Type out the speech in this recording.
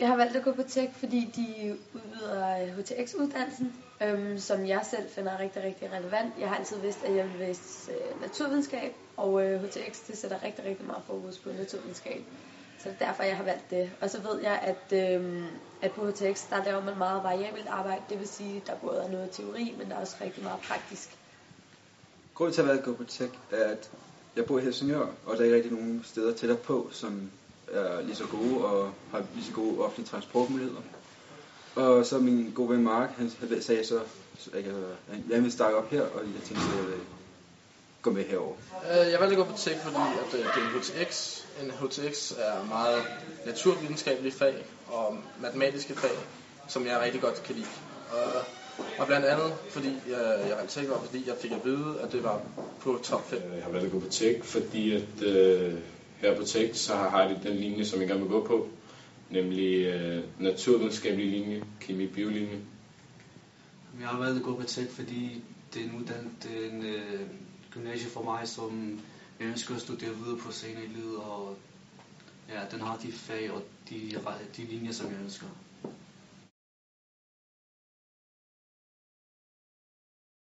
Jeg har valgt at gå på tech, fordi de udvider øh, HTX-uddannelsen, øhm, som jeg selv finder rigtig, rigtig relevant. Jeg har altid vidst, at jeg vil læse øh, naturvidenskab, og øh, HTX det sætter rigtig, rigtig meget fokus på naturvidenskab. Så det er derfor, jeg har valgt det. Og så ved jeg, at, øhm, at på HTX, der laver man meget variabelt arbejde. Det vil sige, at der både er noget teori, men der er også rigtig meget praktisk. Grunden til at jeg valgte at gå på tech, er, at jeg bor i Helsingør, og der er ikke rigtig nogen steder tættere på, som er lige så gode og har lige så gode offentlige transportmuligheder. Og så min gode ven Mark, han sagde så, at jeg, jeg vil starte op her, og jeg tænkte, at jeg vil gå med herover. Øh, jeg valgte at gå på tech, fordi at, øh, det er en HTX. En HTX er meget naturvidenskabelige fag og matematiske fag, som jeg rigtig godt kan lide. Og, og blandt andet, fordi jeg, jeg valgte tech, var fordi jeg fik at vide, at det var på top 5. Jeg har valgt at gå på tech, fordi at øh, her på tech, så har jeg den linje, som jeg gerne vil gå på, nemlig øh, naturvidenskabelig linje, kemi-biolinje. Jeg har valgt at gå på tech, fordi det er en, uddannet, det er en øh, gymnasie for mig, som jeg ønsker at studere videre på senere i livet, og ja, den har de fag og de, de linjer, som jeg ønsker.